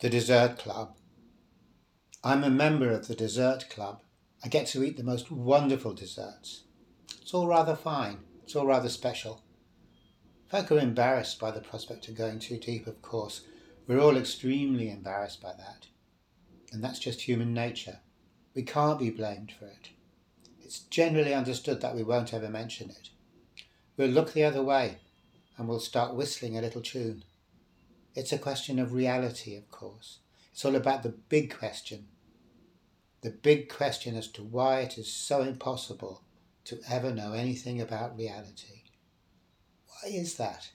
The Dessert Club. I'm a member of the Dessert Club. I get to eat the most wonderful desserts. It's all rather fine. It's all rather special. Folk are embarrassed by the prospect of going too deep, of course. We're all extremely embarrassed by that. And that's just human nature. We can't be blamed for it. It's generally understood that we won't ever mention it. We'll look the other way and we'll start whistling a little tune. It's a question of reality, of course. It's all about the big question. The big question as to why it is so impossible to ever know anything about reality. Why is that?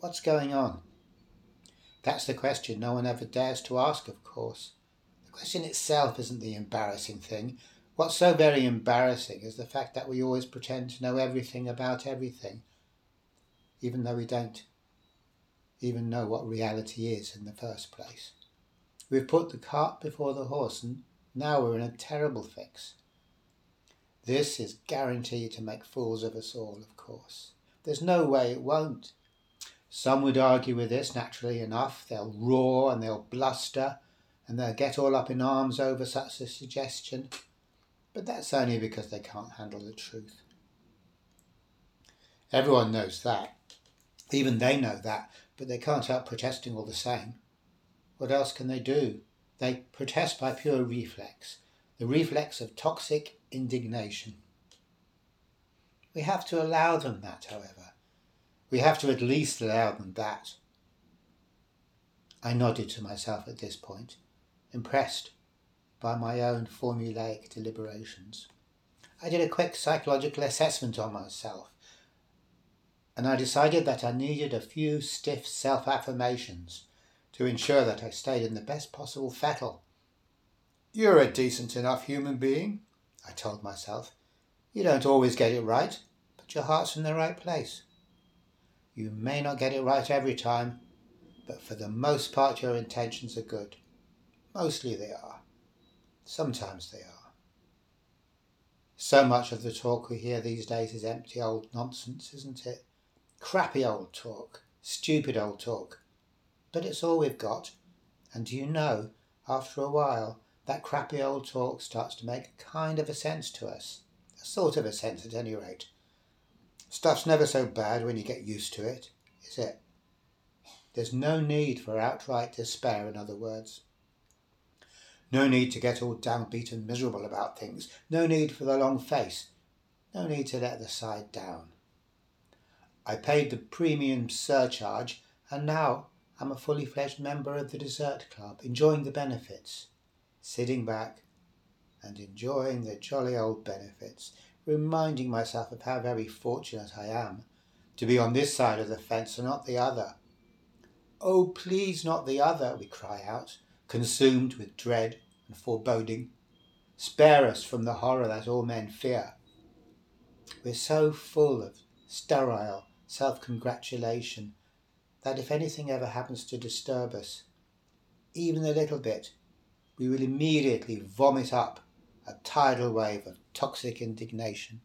What's going on? That's the question no one ever dares to ask, of course. The question itself isn't the embarrassing thing. What's so very embarrassing is the fact that we always pretend to know everything about everything, even though we don't even know what reality is in the first place. We've put the cart before the horse, and now we're in a terrible fix. This is guaranteed to make fools of us all, of course. There's no way it won't. Some would argue with this, naturally enough. They'll roar and they'll bluster and they'll get all up in arms over such a suggestion. But that's only because they can't handle the truth. Everyone knows that. Even they know that, but they can't help protesting all the same. What else can they do? They protest by pure reflex, the reflex of toxic indignation. We have to allow them that, however. We have to at least allow them that. I nodded to myself at this point, impressed by my own formulaic deliberations. I did a quick psychological assessment on myself and I decided that I needed a few stiff self affirmations to ensure that I stayed in the best possible fettle. You're a decent enough human being, I told myself. You don't always get it right, but your heart's in the right place. You may not get it right every time, but for the most part your intentions are good. Mostly they are. Sometimes they are. So much of the talk we hear these days is empty old nonsense, isn't it? Crappy old talk, stupid old talk. But it's all we've got. And do you know, after a while, that crappy old talk starts to make kind of a sense to us. A sort of a sense at any rate. Stuff's never so bad when you get used to it, is it? There's no need for outright despair, in other words. No need to get all downbeat and miserable about things. No need for the long face. No need to let the side down. I paid the premium surcharge, and now I'm a fully fledged member of the Dessert Club, enjoying the benefits, sitting back and enjoying the jolly old benefits, reminding myself of how very fortunate I am to be on this side of the fence and not the other. Oh, please, not the other, we cry out, consumed with dread and foreboding. Spare us from the horror that all men fear. We're so full of sterile self congratulation that if anything ever happens to disturb us, even a little bit, we will immediately vomit up a tidal wave of toxic indignation.